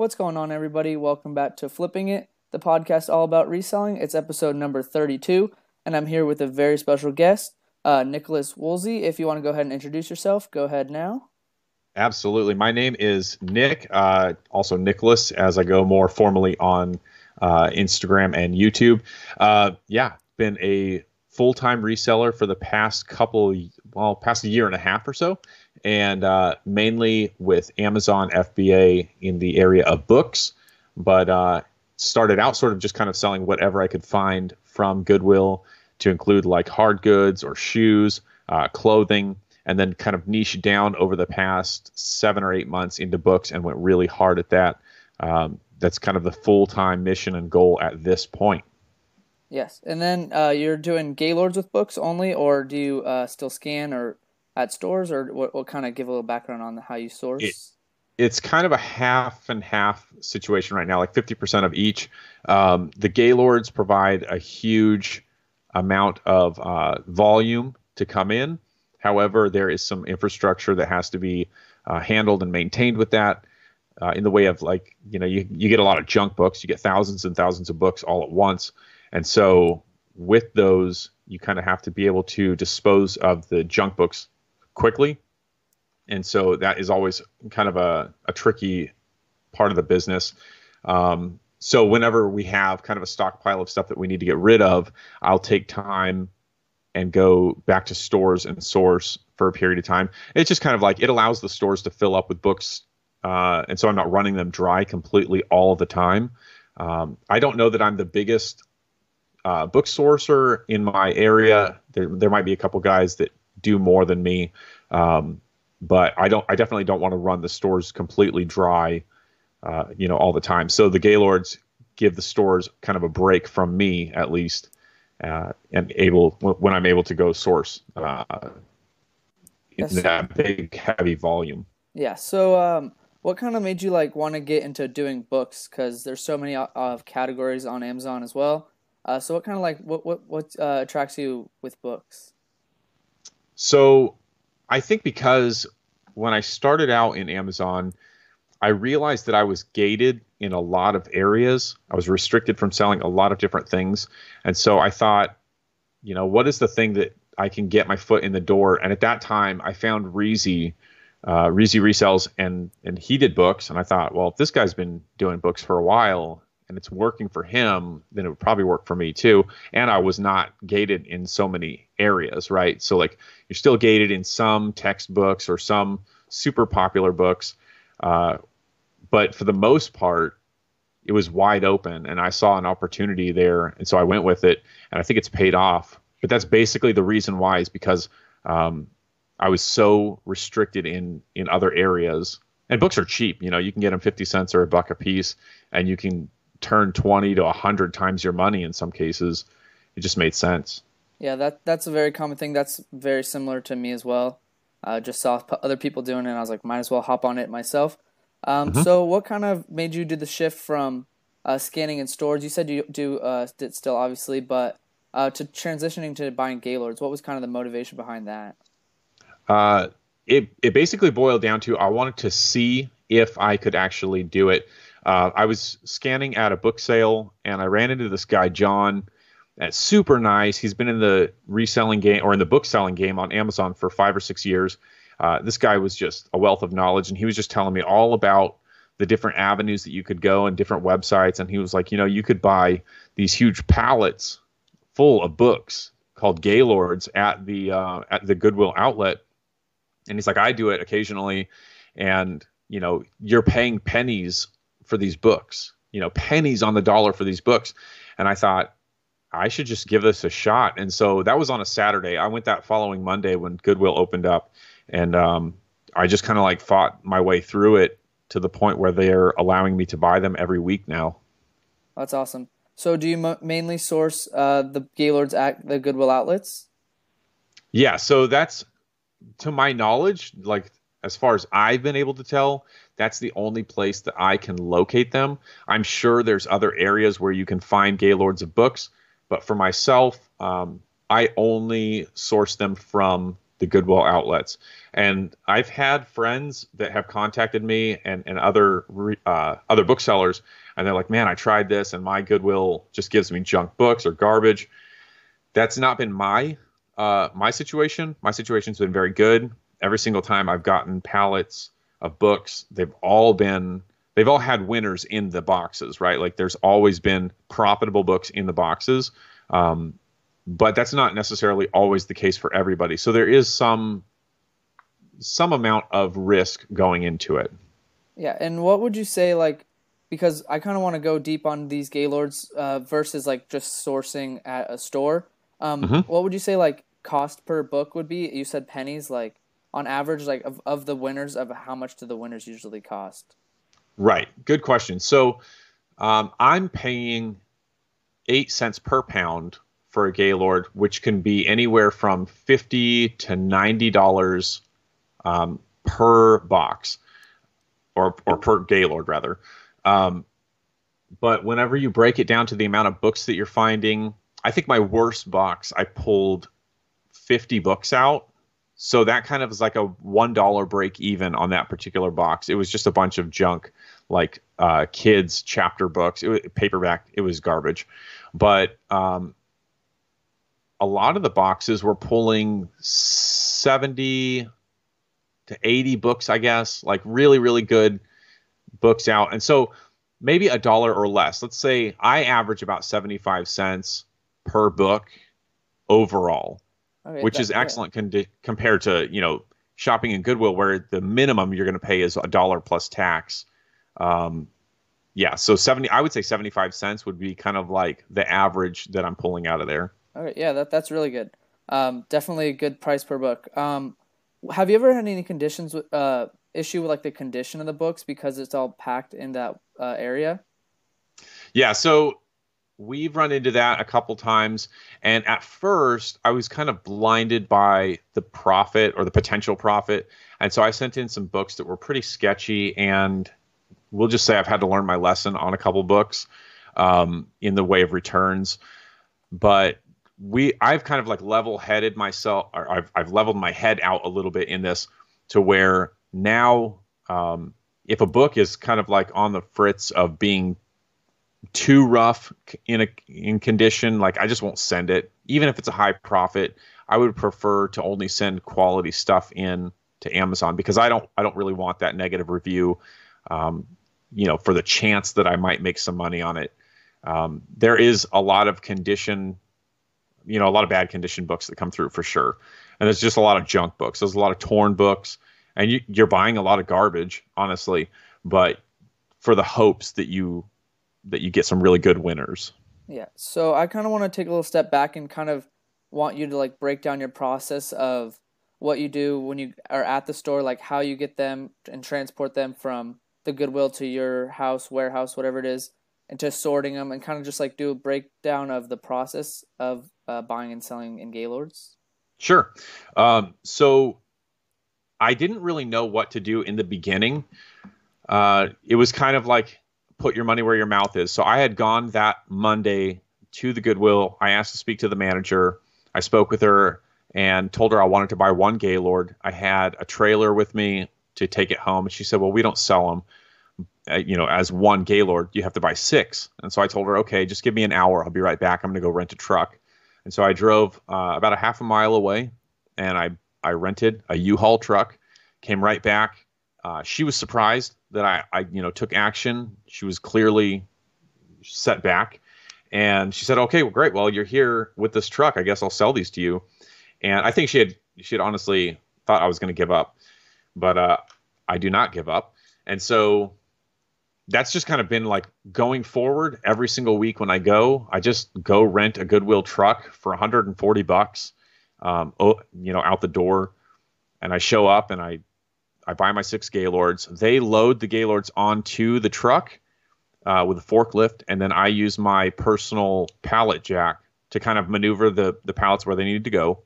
What's going on, everybody? Welcome back to Flipping It, the podcast all about reselling. It's episode number 32, and I'm here with a very special guest, uh, Nicholas Woolsey. If you want to go ahead and introduce yourself, go ahead now. Absolutely. My name is Nick, uh, also Nicholas, as I go more formally on uh, Instagram and YouTube. Uh, yeah, been a full time reseller for the past couple, well, past a year and a half or so and uh, mainly with Amazon FBA in the area of books, but uh, started out sort of just kind of selling whatever I could find from Goodwill to include like hard goods or shoes, uh, clothing, and then kind of niche down over the past seven or eight months into books and went really hard at that. Um, that's kind of the full time mission and goal at this point. Yes, and then uh, you're doing Gaylords with books only, or do you uh, still scan or at stores, or what, what kind of give a little background on how you source? It, it's kind of a half and half situation right now, like 50% of each. Um, the Gaylords provide a huge amount of uh, volume to come in. However, there is some infrastructure that has to be uh, handled and maintained with that. Uh, in the way of like you know you, you get a lot of junk books you get thousands and thousands of books all at once and so with those you kind of have to be able to dispose of the junk books quickly. And so that is always kind of a, a tricky part of the business. Um, so whenever we have kind of a stockpile of stuff that we need to get rid of, I'll take time and go back to stores and source for a period of time. It's just kind of like it allows the stores to fill up with books, uh, and so I'm not running them dry completely all the time. Um, I don't know that I'm the biggest uh, book sourcer in my area. There, there might be a couple guys that do more than me. Um, but I don't. I definitely don't want to run the stores completely dry, uh, you know, all the time. So the Gaylords give the stores kind of a break from me at least, uh, and able when I'm able to go source uh, yes. that big heavy volume. Yeah. So um, what kind of made you like want to get into doing books? Because there's so many uh, of categories on Amazon as well. Uh, so what kind of like what what what uh, attracts you with books? So I think because when I started out in Amazon, I realized that I was gated in a lot of areas. I was restricted from selling a lot of different things. And so I thought, you know, what is the thing that I can get my foot in the door? And at that time, I found Reezy, uh, Reezy Resells, and, and he did books. And I thought, well, if this guy's been doing books for a while, and it's working for him, then it would probably work for me too. And I was not gated in so many areas, right? So like you're still gated in some textbooks or some super popular books, uh, but for the most part, it was wide open, and I saw an opportunity there, and so I went with it, and I think it's paid off. But that's basically the reason why is because um, I was so restricted in in other areas. And books are cheap, you know. You can get them fifty cents or a buck a piece, and you can turn 20 to 100 times your money in some cases. It just made sense. Yeah, that that's a very common thing. That's very similar to me as well. I uh, just saw other people doing it, and I was like, might as well hop on it myself. Um, mm-hmm. So, what kind of made you do the shift from uh, scanning in stores? You said you do uh, still, obviously, but uh, to transitioning to buying Gaylords. What was kind of the motivation behind that? Uh, it it basically boiled down to I wanted to see if I could actually do it. Uh, I was scanning at a book sale and I ran into this guy, John. That's super nice. He's been in the reselling game or in the book selling game on Amazon for five or six years. Uh, this guy was just a wealth of knowledge, and he was just telling me all about the different avenues that you could go and different websites. And he was like, you know, you could buy these huge pallets full of books called Gaylords at the uh, at the Goodwill outlet. And he's like, I do it occasionally, and you know, you're paying pennies for these books, you know, pennies on the dollar for these books. And I thought, I should just give this a shot. And so that was on a Saturday. I went that following Monday when Goodwill opened up. And um, I just kind of like fought my way through it to the point where they're allowing me to buy them every week now. That's awesome. So do you mainly source uh, the Gaylords at the Goodwill outlets? Yeah. So that's, to my knowledge, like as far as I've been able to tell, that's the only place that I can locate them. I'm sure there's other areas where you can find Gaylords of books, but for myself, um, I only source them from the Goodwill outlets. And I've had friends that have contacted me and and other uh, other booksellers, and they're like, "Man, I tried this, and my Goodwill just gives me junk books or garbage." That's not been my uh, my situation. My situation's been very good. Every single time I've gotten pallets of books, they've all been they've all had winners in the boxes, right? Like there's always been profitable books in the boxes. Um, but that's not necessarily always the case for everybody. So there is some some amount of risk going into it. Yeah, and what would you say like because I kind of want to go deep on these Gaylords uh, versus like just sourcing at a store. Um, mm-hmm. What would you say like cost per book would be? You said pennies, like on average, like of, of the winners, of how much do the winners usually cost? Right. Good question. So um, I'm paying eight cents per pound for a Gaylord, which can be anywhere from fifty to ninety dollars um, per box, or or per Gaylord rather. Um, but whenever you break it down to the amount of books that you're finding, I think my worst box I pulled fifty books out. So that kind of is like a one dollar break even on that particular box. It was just a bunch of junk, like uh, kids chapter books. It was paperback. It was garbage, but um, a lot of the boxes were pulling 70 to 80 books, I guess, like really, really good books out. And so maybe a dollar or less. Let's say I average about 75 cents per book overall, okay, which is excellent con- compared to, you know, shopping in Goodwill where the minimum you're going to pay is a dollar plus tax. Um, yeah, so 70 I would say 75 cents would be kind of like the average that I'm pulling out of there. Okay, yeah, that that's really good. Um, definitely a good price per book. Um, have you ever had any conditions with uh issue with like the condition of the books because it's all packed in that uh, area? Yeah, so we've run into that a couple times, and at first I was kind of blinded by the profit or the potential profit, and so I sent in some books that were pretty sketchy, and we'll just say I've had to learn my lesson on a couple books um, in the way of returns, but we I've kind of like level headed myself or I've I've leveled my head out a little bit in this to where now um, if a book is kind of like on the fritz of being too rough in a in condition like I just won't send it. Even if it's a high profit I would prefer to only send quality stuff in to Amazon because I don't I don't really want that negative review um, you know for the chance that I might make some money on it. Um, there is a lot of condition you know a lot of bad condition books that come through for sure. And there's just a lot of junk books. There's a lot of torn books. And you, you're buying a lot of garbage honestly. But for the hopes that you that you get some really good winners yeah so i kind of want to take a little step back and kind of want you to like break down your process of what you do when you are at the store like how you get them and transport them from the goodwill to your house warehouse whatever it is and to sorting them and kind of just like do a breakdown of the process of uh, buying and selling in Gaylords? Sure. Um, so I didn't really know what to do in the beginning. Uh, it was kind of like put your money where your mouth is. So I had gone that Monday to the Goodwill. I asked to speak to the manager. I spoke with her and told her I wanted to buy one Gaylord. I had a trailer with me to take it home. And she said, Well, we don't sell them. Uh, you know, as one Gaylord, you have to buy six. And so I told her, okay, just give me an hour. I'll be right back. I'm going to go rent a truck. And so I drove uh, about a half a mile away, and I I rented a U-Haul truck. Came right back. Uh, she was surprised that I, I you know took action. She was clearly set back, and she said, "Okay, well, great. Well, you're here with this truck. I guess I'll sell these to you." And I think she had she had honestly thought I was going to give up, but uh, I do not give up. And so that's just kind of been like going forward every single week when I go, I just go rent a Goodwill truck for 140 bucks, um, you know, out the door, and I show up and I, I buy my six Gaylords. They load the Gaylords onto the truck uh, with a forklift, and then I use my personal pallet jack to kind of maneuver the the pallets where they need to go.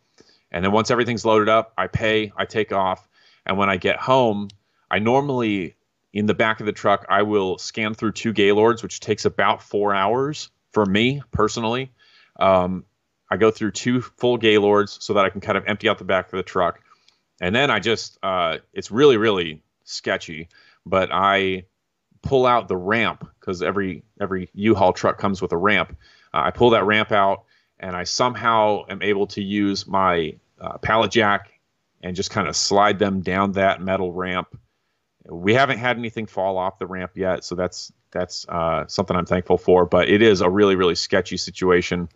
And then once everything's loaded up, I pay, I take off, and when I get home, I normally in the back of the truck, I will scan through two Gaylords, which takes about four hours for me personally. Um, I go through two full Gaylords so that I can kind of empty out the back of the truck. And then I just uh, it's really really sketchy, but I pull out the ramp because every every U-Haul truck comes with a ramp. Uh, I pull that ramp out and I somehow am able to use my uh, pallet jack and just kind of slide them down that metal ramp. We haven't had anything fall off the ramp yet, so that's that's uh, something I'm thankful for. But it is a really really sketchy situation.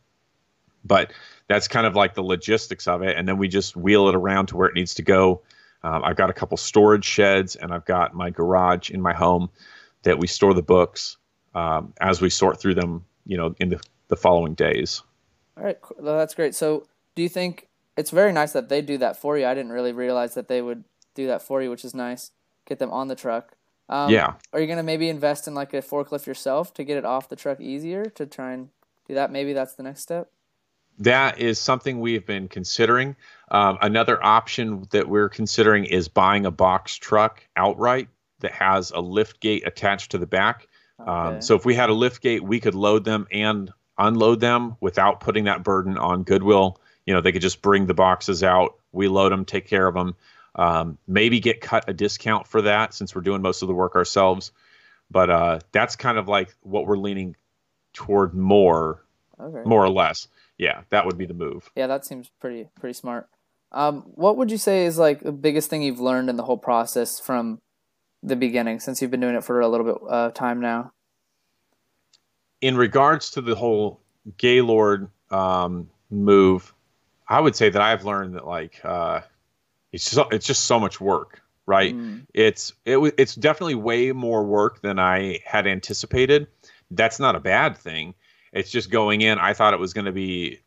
But that's kind of like the logistics of it, and then we just wheel it around to where it needs to go. Um, I've got a couple storage sheds, and I've got my garage in my home that we store the books um, as we sort through them, you know, in the, the following days. All right, well, that's great. So, do you think it's very nice that they do that for you? I didn't really realize that they would do that for you, which is nice. Get them on the truck. Um, yeah. Are you gonna maybe invest in like a forklift yourself to get it off the truck easier to try and do that? Maybe that's the next step. That is something we've been considering. Um, another option that we're considering is buying a box truck outright that has a lift gate attached to the back. Um, okay. Um, so if we had a lift gate, we could load them and unload them without putting that burden on Goodwill. You know, they could just bring the boxes out, we load them, take care of them. Um, maybe get cut a discount for that since we're doing most of the work ourselves. But uh, that's kind of like what we're leaning toward more, okay. more or less. Yeah, that would be the move. Yeah, that seems pretty pretty smart. Um, what would you say is like the biggest thing you've learned in the whole process from the beginning since you've been doing it for a little bit of uh, time now? In regards to the whole Gaylord um, move, I would say that I've learned that like uh, it's just, it's just so much work, right? Mm. It's it it's definitely way more work than I had anticipated. That's not a bad thing. It's just going in. I thought it was going to be,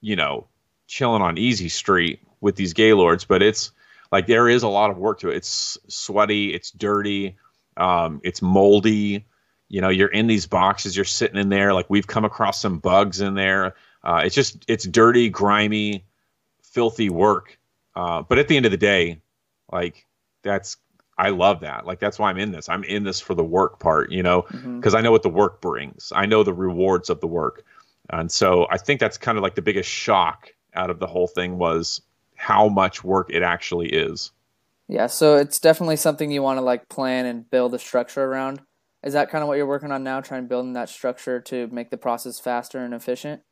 you know, chilling on easy street with these Gaylords, but it's like there is a lot of work to it. It's sweaty, it's dirty, um, it's moldy. You know, you're in these boxes, you're sitting in there. Like we've come across some bugs in there. Uh, it's just it's dirty, grimy, filthy work. Uh, but at the end of the day, like that's I love that. Like that's why I'm in this. I'm in this for the work part, you know, because mm-hmm. I know what the work brings. I know the rewards of the work. And so I think that's kind of like the biggest shock out of the whole thing was how much work it actually is. Yeah, so it's definitely something you want to like plan and build a structure around. Is that kind of what you're working on now, trying to build that structure to make the process faster and efficient?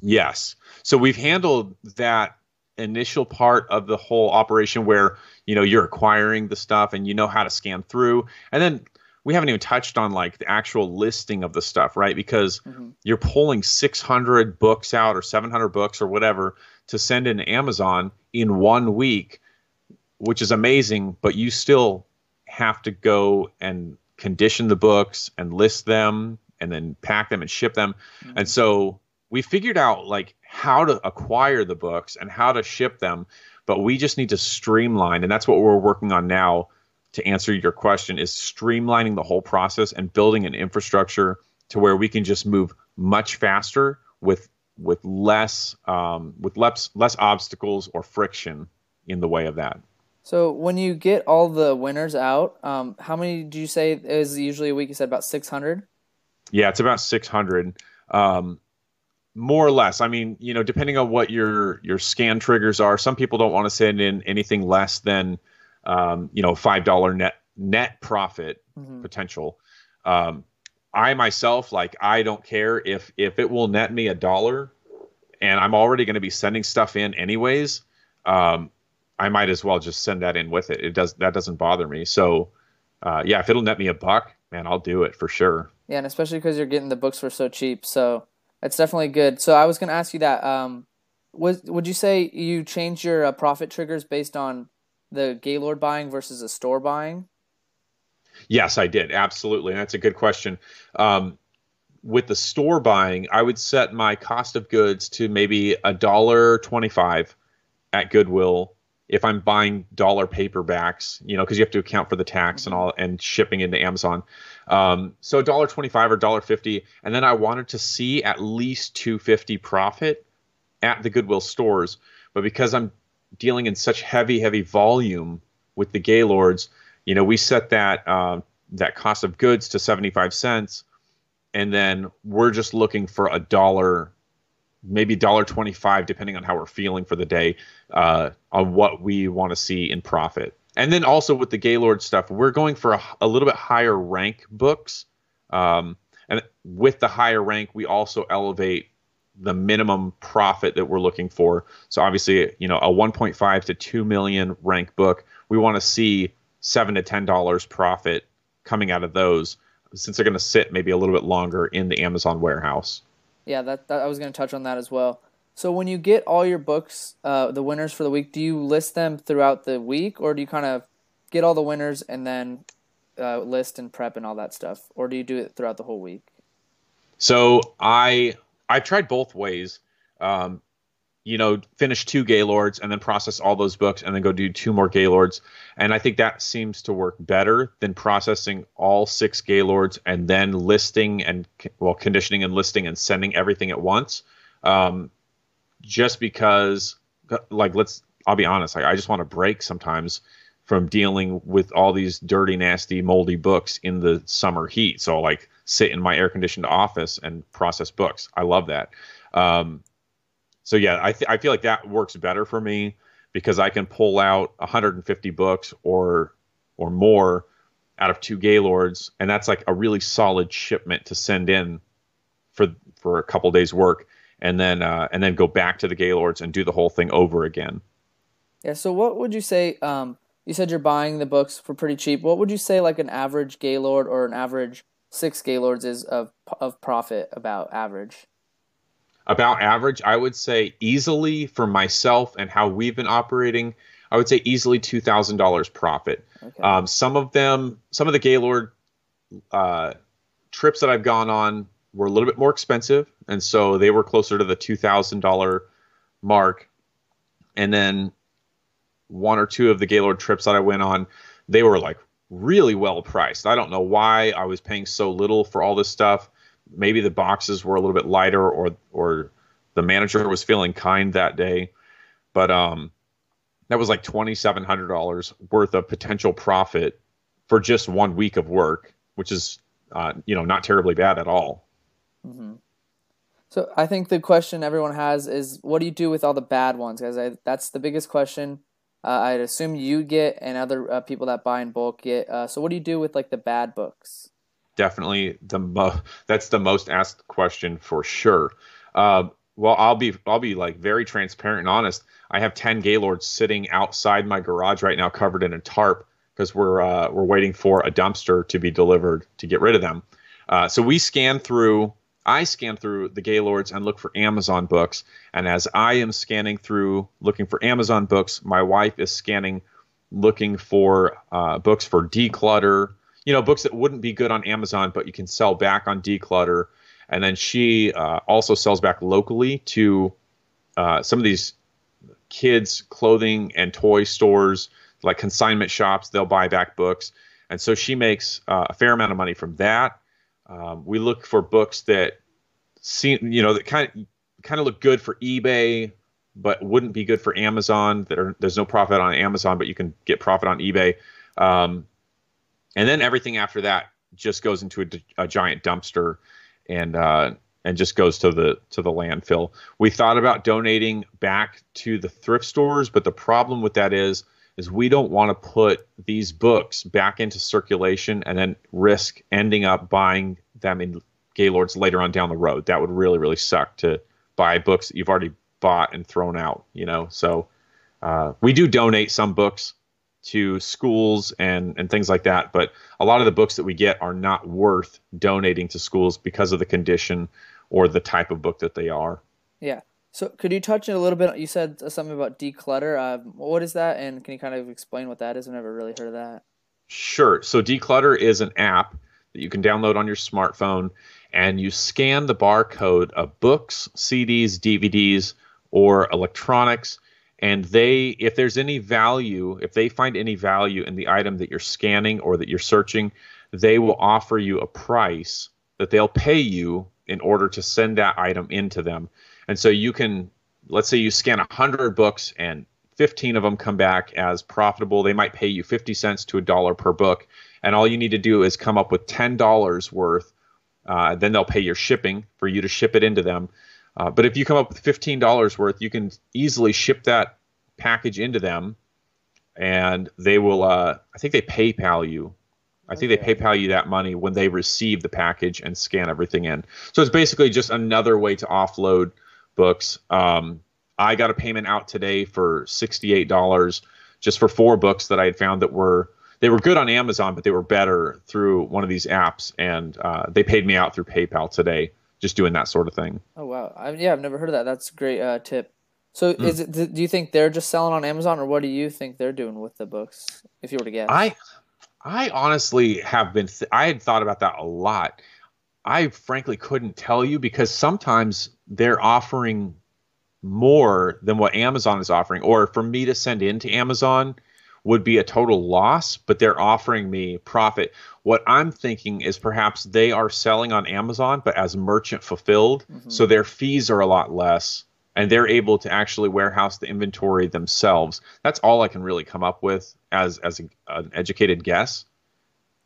Yes. So we've handled that initial part of the whole operation where, you know, you're acquiring the stuff and you know how to scan through. And then we haven't even touched on like the actual listing of the stuff, right? Because mm-hmm. you're pulling 600 books out or 700 books or whatever to send in Amazon in one week, which is amazing, but you still have to go and condition the books and list them and then pack them and ship them. Mm-hmm. And so we figured out like how to acquire the books and how to ship them, but we just need to streamline and that's what we're working on now to answer your question is streamlining the whole process and building an infrastructure to where we can just move much faster with with less um, with less less obstacles or friction in the way of that. So when you get all the winners out, um, how many do you say is usually a week? You said about six hundred. Yeah, it's about six hundred, um, more or less. I mean, you know, depending on what your your scan triggers are. Some people don't want to send in anything less than, um, you know, five dollar net net profit mm-hmm. potential. Um, I myself, like, I don't care if if it will net me a dollar, and I'm already going to be sending stuff in anyways. Um, I might as well just send that in with it. It does that doesn't bother me. So, uh, yeah, if it'll net me a buck, man, I'll do it for sure. Yeah, and especially because you're getting the books for so cheap, so it's definitely good. So I was going to ask you that. Um, was would you say you change your uh, profit triggers based on the Gaylord buying versus a store buying? Yes, I did. Absolutely. That's a good question. Um, with the store buying, I would set my cost of goods to maybe a dollar twenty-five at Goodwill if I'm buying dollar paperbacks, you know, because you have to account for the tax and all and shipping into Amazon. Um, so dollar twenty-five or dollar fifty, and then I wanted to see at least two fifty profit at the Goodwill stores. But because I'm dealing in such heavy, heavy volume with the Gaylords, you know, we set that uh, that cost of goods to 75 cents, and then we're just looking for a dollar maybe $1.25 depending on how we're feeling for the day uh, on what we want to see in profit. And then also with the gaylord stuff we're going for a, a little bit higher rank books. Um, and with the higher rank we also elevate the minimum profit that we're looking for. So obviously you know a 1.5 to 2 million rank book we want to see 7 to 10 dollars profit coming out of those since they're going to sit maybe a little bit longer in the amazon warehouse yeah, that, that I was going to touch on that as well. So when you get all your books, uh, the winners for the week, do you list them throughout the week, or do you kind of get all the winners and then uh, list and prep and all that stuff, or do you do it throughout the whole week? So I I've tried both ways. Um, you know, finish two Gaylords and then process all those books and then go do two more Gaylords. And I think that seems to work better than processing all six Gaylords and then listing and, well, conditioning and listing and sending everything at once. Um, just because, like, let's, I'll be honest, like, I just want to break sometimes from dealing with all these dirty, nasty, moldy books in the summer heat. So, like, sit in my air conditioned office and process books. I love that. Um, so yeah, I th- I feel like that works better for me because I can pull out 150 books or or more out of two Gaylords, and that's like a really solid shipment to send in for for a couple days work, and then uh, and then go back to the Gaylords and do the whole thing over again. Yeah. So what would you say? Um, you said you're buying the books for pretty cheap. What would you say like an average Gaylord or an average six Gaylords is of of profit about average? About average. I would say easily for myself and how we've been operating, I would say easily two thousand dollars profit. Okay. Um, some of them, some of the Gaylord uh, trips that I've gone on were a little bit more expensive, and so they were closer to the two thousand dollar mark. And then one or two of the Gaylord trips that I went on, they were like really well priced. I don't know why I was paying so little for all this stuff maybe the boxes were a little bit lighter or or the manager was feeling kind that day. But um that was like $2700 worth of potential profit for just one week of work which is uh, you know not terribly bad at all. Mm-hmm. so i think the question everyone has is what do you do with all the bad ones? Because that's the biggest question uh, i'd assume you get and other uh, people that buy in bulk get. Uh, so what do you do with like the bad books definitely the mo- that's the most asked question for sure. Uh, well, I'll be I'll be like very transparent and honest. I have ten Gaylords sitting outside my garage right now, covered in a tarp, because we're uh, we're waiting for a dumpster to be delivered to get rid of them. Uh, so we scan through. I scan through the Gaylords and look for Amazon books. And as I am scanning through looking for Amazon books, my wife is scanning looking for uh, books for Decluttr, you know books that wouldn't be good on Amazon, but you can sell back on Decluttr. And then she uh, also sells back locally to uh, some of these kids' clothing and toy stores, like consignment shops. They'll buy back books, and so she makes uh, a fair amount of money from that. Um, we look for books that seem, you know, that kind of kind of look good for eBay, but wouldn't be good for Amazon. That are there's no profit on Amazon, but you can get profit on eBay. Um, and then everything after that just goes into a, a giant dumpster and uh, and just goes to the to the landfill. We thought about donating back to the thrift stores, but the problem with that is is we don't want to put these books back into circulation and then risk ending up buying them in Gaylords later on down the road. That would really really suck to buy books that you've already bought and thrown out. You know, so uh, we do donate some books to schools and and things like that but a lot of the books that we get are not worth donating to schools because of the condition or the type of book that they are. Yeah. So could you touch a little bit you said something about Decluttr uh, what is that? And can you kind of explain what that is? I've never really heard of that. Sure. So Decluttr is an app that you can download on your smartphone and you scan the barcode of books cds dvds or electronics and they if there's any value if they find any value in the item that you're scanning or that you're searching they will offer you a price that they'll pay you in order to send that item into them. And so you can let's say you scan 100 books and 15 of them come back as profitable. They might pay you 50 cents to a dollar per book. And all you need to do is come up with $10 worth uh, then they'll pay your shipping for you to ship it into them Uh, but if you come up with fifteen dollars worth, you can easily ship that package into them, and they will. Uh, I think they PayPal you. I think okay. they PayPal you that money when they receive the package and scan everything in. So it's basically just another way to offload books. Um, I got a payment out today for sixty-eight dollars just for four books that I had found that were they were good on Amazon, but they were better through one of these apps, and uh, they paid me out through PayPal today, just doing that sort of thing. Oh wow, I, yeah, I've never heard of that. That's a great uh, tip. So, mm. is it? Do you think they're just selling on Amazon, or what do you think they're doing with the books? If you were to guess, I, I honestly have been. Th- I had thought about that a lot. I frankly couldn't tell you because sometimes they're offering more than what Amazon is offering, or for me to send into Amazon would be a total loss, but they're offering me profit. What I'm thinking is perhaps they are selling on Amazon, but as merchant fulfilled, mm-hmm. so their fees are a lot less and they're able to actually warehouse the inventory themselves. That's all I can really come up with as as a, an educated guess.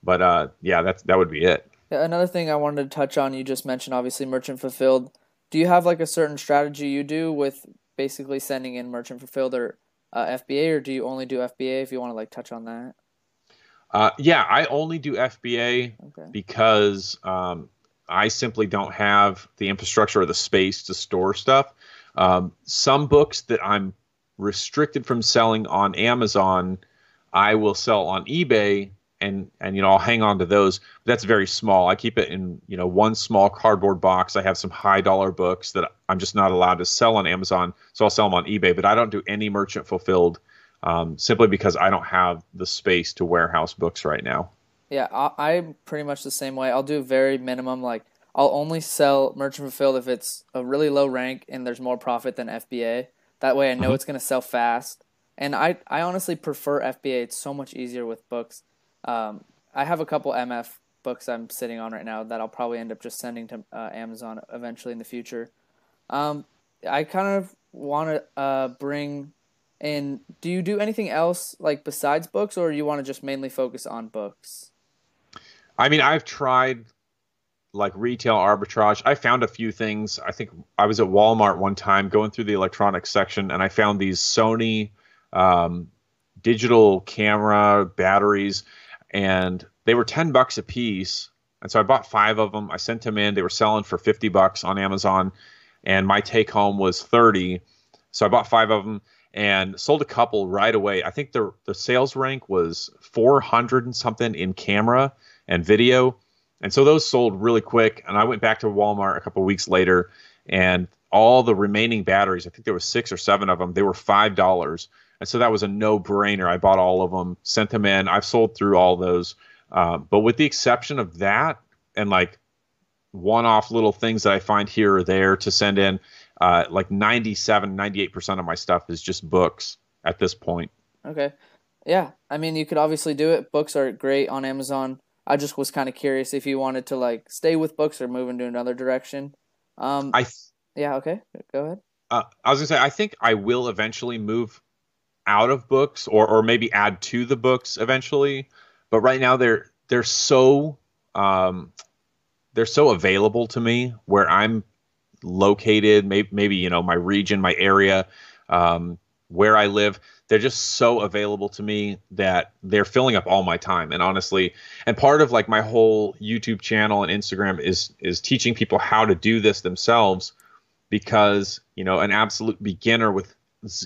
But uh, yeah, that's that would be it. Another thing I wanted to touch on, you just mentioned obviously merchant fulfilled. Do you have like a certain strategy you do with basically sending in merchant fulfilled or uh, FBA, or do you only do FBA? If you want to like touch on that. Uh, yeah, I only do FBA okay. because um, I simply don't have the infrastructure or the space to store stuff. Um, some books that I'm restricted from selling on Amazon, I will sell on eBay and and you know I'll hang on to those. But that's very small. I keep it in you know one small cardboard box. I have some high dollar books that I'm just not allowed to sell on Amazon, so I'll sell them on eBay. But I don't do any merchant fulfilled, um, simply because I don't have the space to warehouse books right now. Yeah, I'm pretty much the same way. I'll do very minimum. Like I'll only sell merchant fulfilled if it's a really low rank and there's more profit than FBA. That way I know mm-hmm. it's going to sell fast. And I, I honestly prefer FBA. It's so much easier with books. Um, I have a couple MF books I'm sitting on right now that I'll probably end up just sending to uh, Amazon eventually in the future. Um, I kind of want to uh, bring in. Do you do anything else like besides books, or you want to just mainly focus on books? I mean, I've tried like retail arbitrage. I found a few things. I think I was at Walmart one time going through the electronics section, and I found these Sony um, digital camera batteries and they were 10 bucks a piece. And so I bought five of them. I sent them in. They were selling for 50 bucks on Amazon, and my take home was 30. So I bought five of them and sold a couple right away. I think the the sales rank was 400 and something in camera and video. And so those sold really quick. And I went back to Walmart a couple weeks later, and all the remaining batteries, I think there was six or seven of them, they were five dollars. And so that was a no brainer. I bought all of them, sent them in. I've sold through all those. Um, but with the exception of that and like one off little things that I find here or there to send in, uh, like 97, 98% of my stuff is just books at this point. Okay. Yeah. I mean, you could obviously do it. Books are great on Amazon. I just was kind of curious if you wanted to like stay with books or move into another direction. Um, I th- yeah. Okay. Go ahead. Uh, I was gonna say I think I will eventually move out of books or or maybe add to the books eventually. But right now they're they're so um, they're so available to me where I'm located, maybe maybe you know my region, my area, um, where I live. They're just so available to me that they're filling up all my time. And honestly, and part of like my whole YouTube channel and Instagram is is teaching people how to do this themselves because you know an absolute beginner with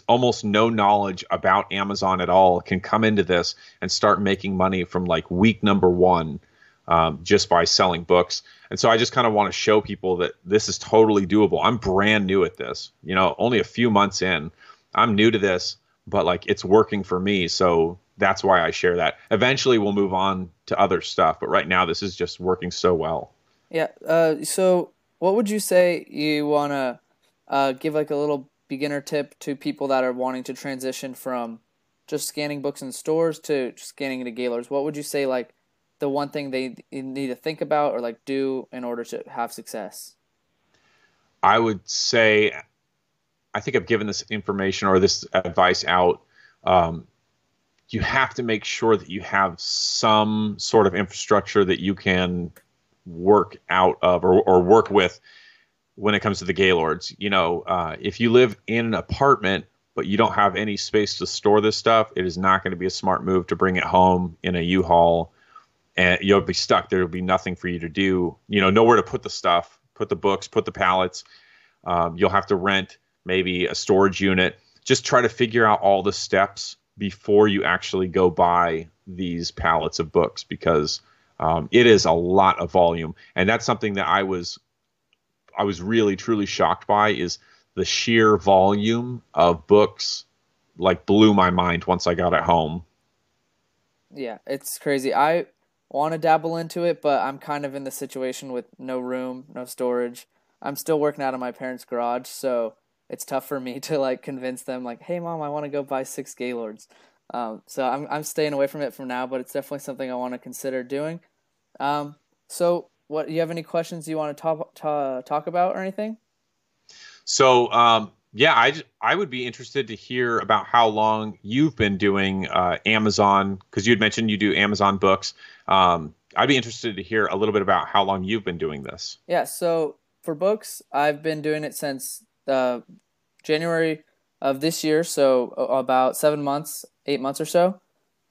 almost no knowledge about Amazon at all can come into this and start making money from like week number one um, just by selling books. And so I just kind of want to show people that this is totally doable. I'm brand new at this, you know, only a few months in. I'm new to this, but like it's working for me. So that's why I share that. Eventually we'll move on to other stuff, but right now this is just working so well. Yeah. Uh, so what would you say you want to uh, give like a little beginner tip to people that are wanting to transition from just scanning books in stores to scanning into Gaylords? What would you say like the one thing they need to think about or like do in order to have success? I would say, I think I've given this information or this advice out. Um, you have to make sure that you have some sort of infrastructure that you can work out of or, or work with when it comes to the Gaylords. You know, uh, if you live in an apartment but you don't have any space to store this stuff, it is not going to be a smart move to bring it home in a U-Haul, and you'll be stuck. There will be nothing for you to do. You know, nowhere to put the stuff, put the books, put the pallets. Um, you'll have to rent maybe a storage unit. Just try to figure out all the steps before you actually go buy these pallets of books because um, it is a lot of volume, and that's something that I was I was really truly shocked by is the sheer volume of books like blew my mind once I got it home. Yeah, it's crazy. I want to dabble into it, but I'm kind of in the situation with no room, no storage. I'm still working out of my parents' garage, so it's tough for me to like convince them like, "Hey mom, I want to go buy 6 Gaylords." Um, so I'm I'm staying away from it from now, but it's definitely something I want to consider doing. Um, so what do you have any questions you want to talk to, talk about or anything? So um, yeah, I I would be interested to hear about how long you've been doing uh, Amazon because you had mentioned you do Amazon books. Um, I'd be interested to hear a little bit about how long you've been doing this. Yeah, so for books, I've been doing it since uh, January of this year, so about seven months, eight months or so.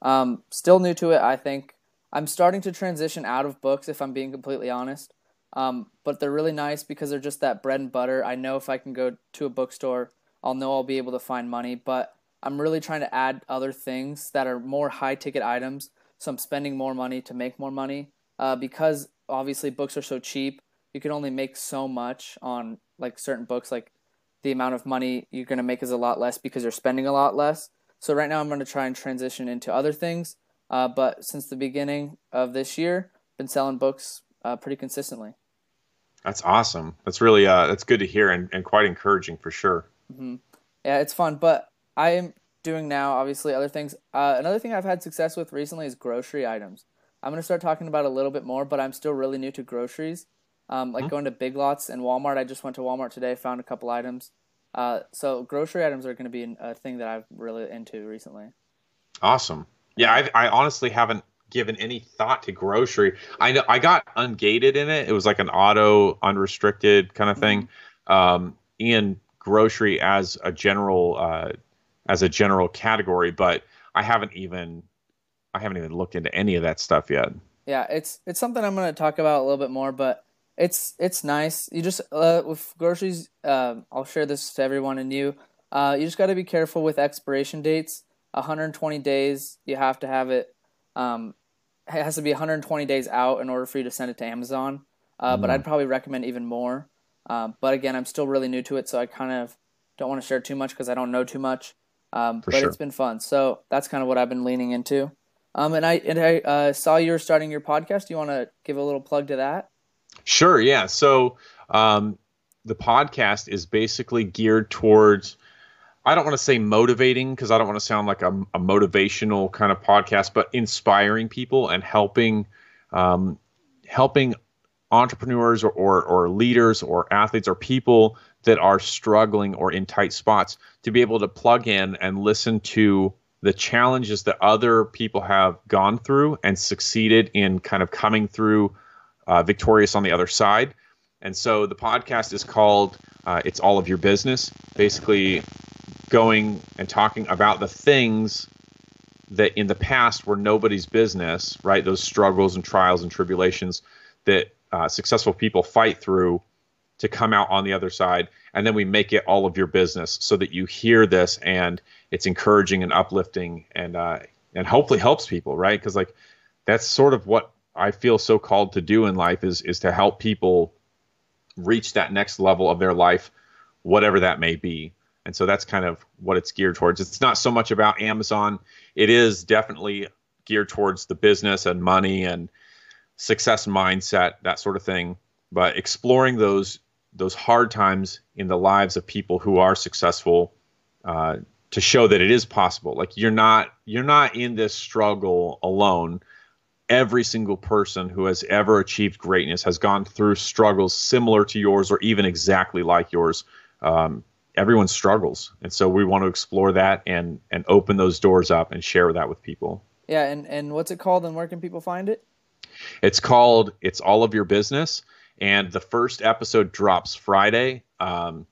Um, still new to it, I think. I'm starting to transition out of books, if I'm being completely honest. Um, but they're really nice because they're just that bread and butter. I know if I can go to a bookstore, I'll know I'll be able to find money. But I'm really trying to add other things that are more high ticket items. So I'm spending more money to make more money. Uh, because obviously books are so cheap, you can only make so much on like certain books. Like the amount of money you're going to make is a lot less because you're spending a lot less. So right now I'm going to try and transition into other things. Uh, but since the beginning of this year, been selling books uh, pretty consistently. That's awesome. That's really uh, that's good to hear and, and quite encouraging for sure. Mm-hmm. Yeah, it's fun. But I am doing now obviously other things. Uh, another thing I've had success with recently is grocery items. I'm gonna start talking about a little bit more, but I'm still really new to groceries. Um, like mm-hmm. going to Big Lots and Walmart. I just went to Walmart today, found a couple items. Uh, so grocery items are going to be a thing that I've really into recently. Awesome. Yeah, I, I honestly haven't given any thought to grocery. I know I got ungated in it. It was like an auto unrestricted kind of mm-hmm. thing. Um, in grocery as a general uh, as a general category, but I haven't even I haven't even looked into any of that stuff yet. Yeah, it's it's something I'm going to talk about a little bit more, but it's it's nice. You just uh, with groceries. Uh, I'll share this to everyone and you. Uh, you just got to be careful with expiration dates. 120 days. You have to have it. Um, it has to be 120 days out in order for you to send it to Amazon. Uh, mm. But I'd probably recommend even more. Uh, but again, I'm still really new to it, so I kind of don't want to share too much because I don't know too much. Um, but sure. it's been fun, so that's kind of what I've been leaning into. Um, and I and I uh, saw you were starting your podcast. Do you want to give a little plug to that? Sure. Yeah. So um, the podcast is basically geared towards I don't want to say motivating because I don't want to sound like a, a, motivational kind of podcast, but inspiring people and helping um, helping entrepreneurs or, or, or leaders or athletes or people that are struggling or in tight spots to be able to plug in and listen to the challenges that other people have gone through and succeeded in kind of coming through uh, victorious on the other side. And so the podcast is called uh, It's All of Your Business. Basically, going and talking about the things that in the past were nobody's business, right? Those struggles and trials and tribulations that uh, successful people fight through to come out on the other side. And then we make it all of your business so that you hear this and it's encouraging and uplifting and, uh, and hopefully helps people, right? Because like that's sort of what I feel so called to do in life is, is to help people reach that next level of their life, whatever that may be and so that's kind of what it's geared towards. It's not so much about Amazon. It is definitely geared towards the business and money and success mindset, that sort of thing. But exploring those those hard times in the lives of people who are successful uh, to show that it is possible. Like you're not you're not in this struggle alone. Every single person who has ever achieved greatness has gone through struggles similar to yours or even exactly like yours. Um, everyone struggles and so we want to explore that and and open those doors up and share that with people yeah and and what's it called and where can people find it it's called it's all of your business and the first episode drops Friday. Um,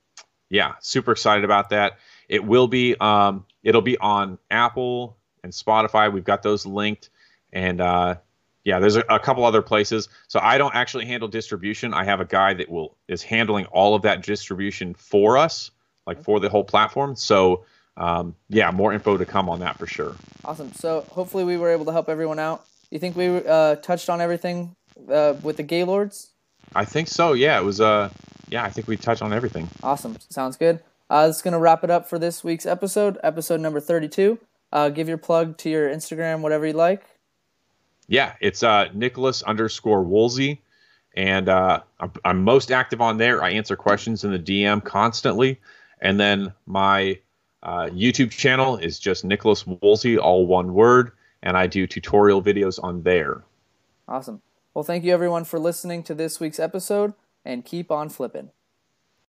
yeah, super excited about that. It will be um, it'll be on Apple and Spotify. We've got those linked, and uh, yeah, there's a, a, couple other places. So I don't actually handle distribution. I have a guy that will is handling all of that distribution for us, like for the whole platform. So um, yeah, more info to come on that for sure. Awesome. So hopefully we were able to help everyone out. You think we uh, touched on everything uh, with the Gaylords? I think so. Yeah, it was. Uh, yeah, I think we touched on everything. Awesome. Sounds good. Uh, that's gonna wrap it up for this week's episode, episode number thirty-two. Uh, give your plug to your Instagram, whatever you like. Yeah, it's uh, Nicholas underscore Woolsey, and uh, I'm, I'm most active on there. I answer questions in the DM constantly, and then my uh, YouTube channel is just Nicholas Woolsey, all one word, and I do tutorial videos on there. Awesome. Well, thank you everyone for listening to this week's episode, and keep on flipping.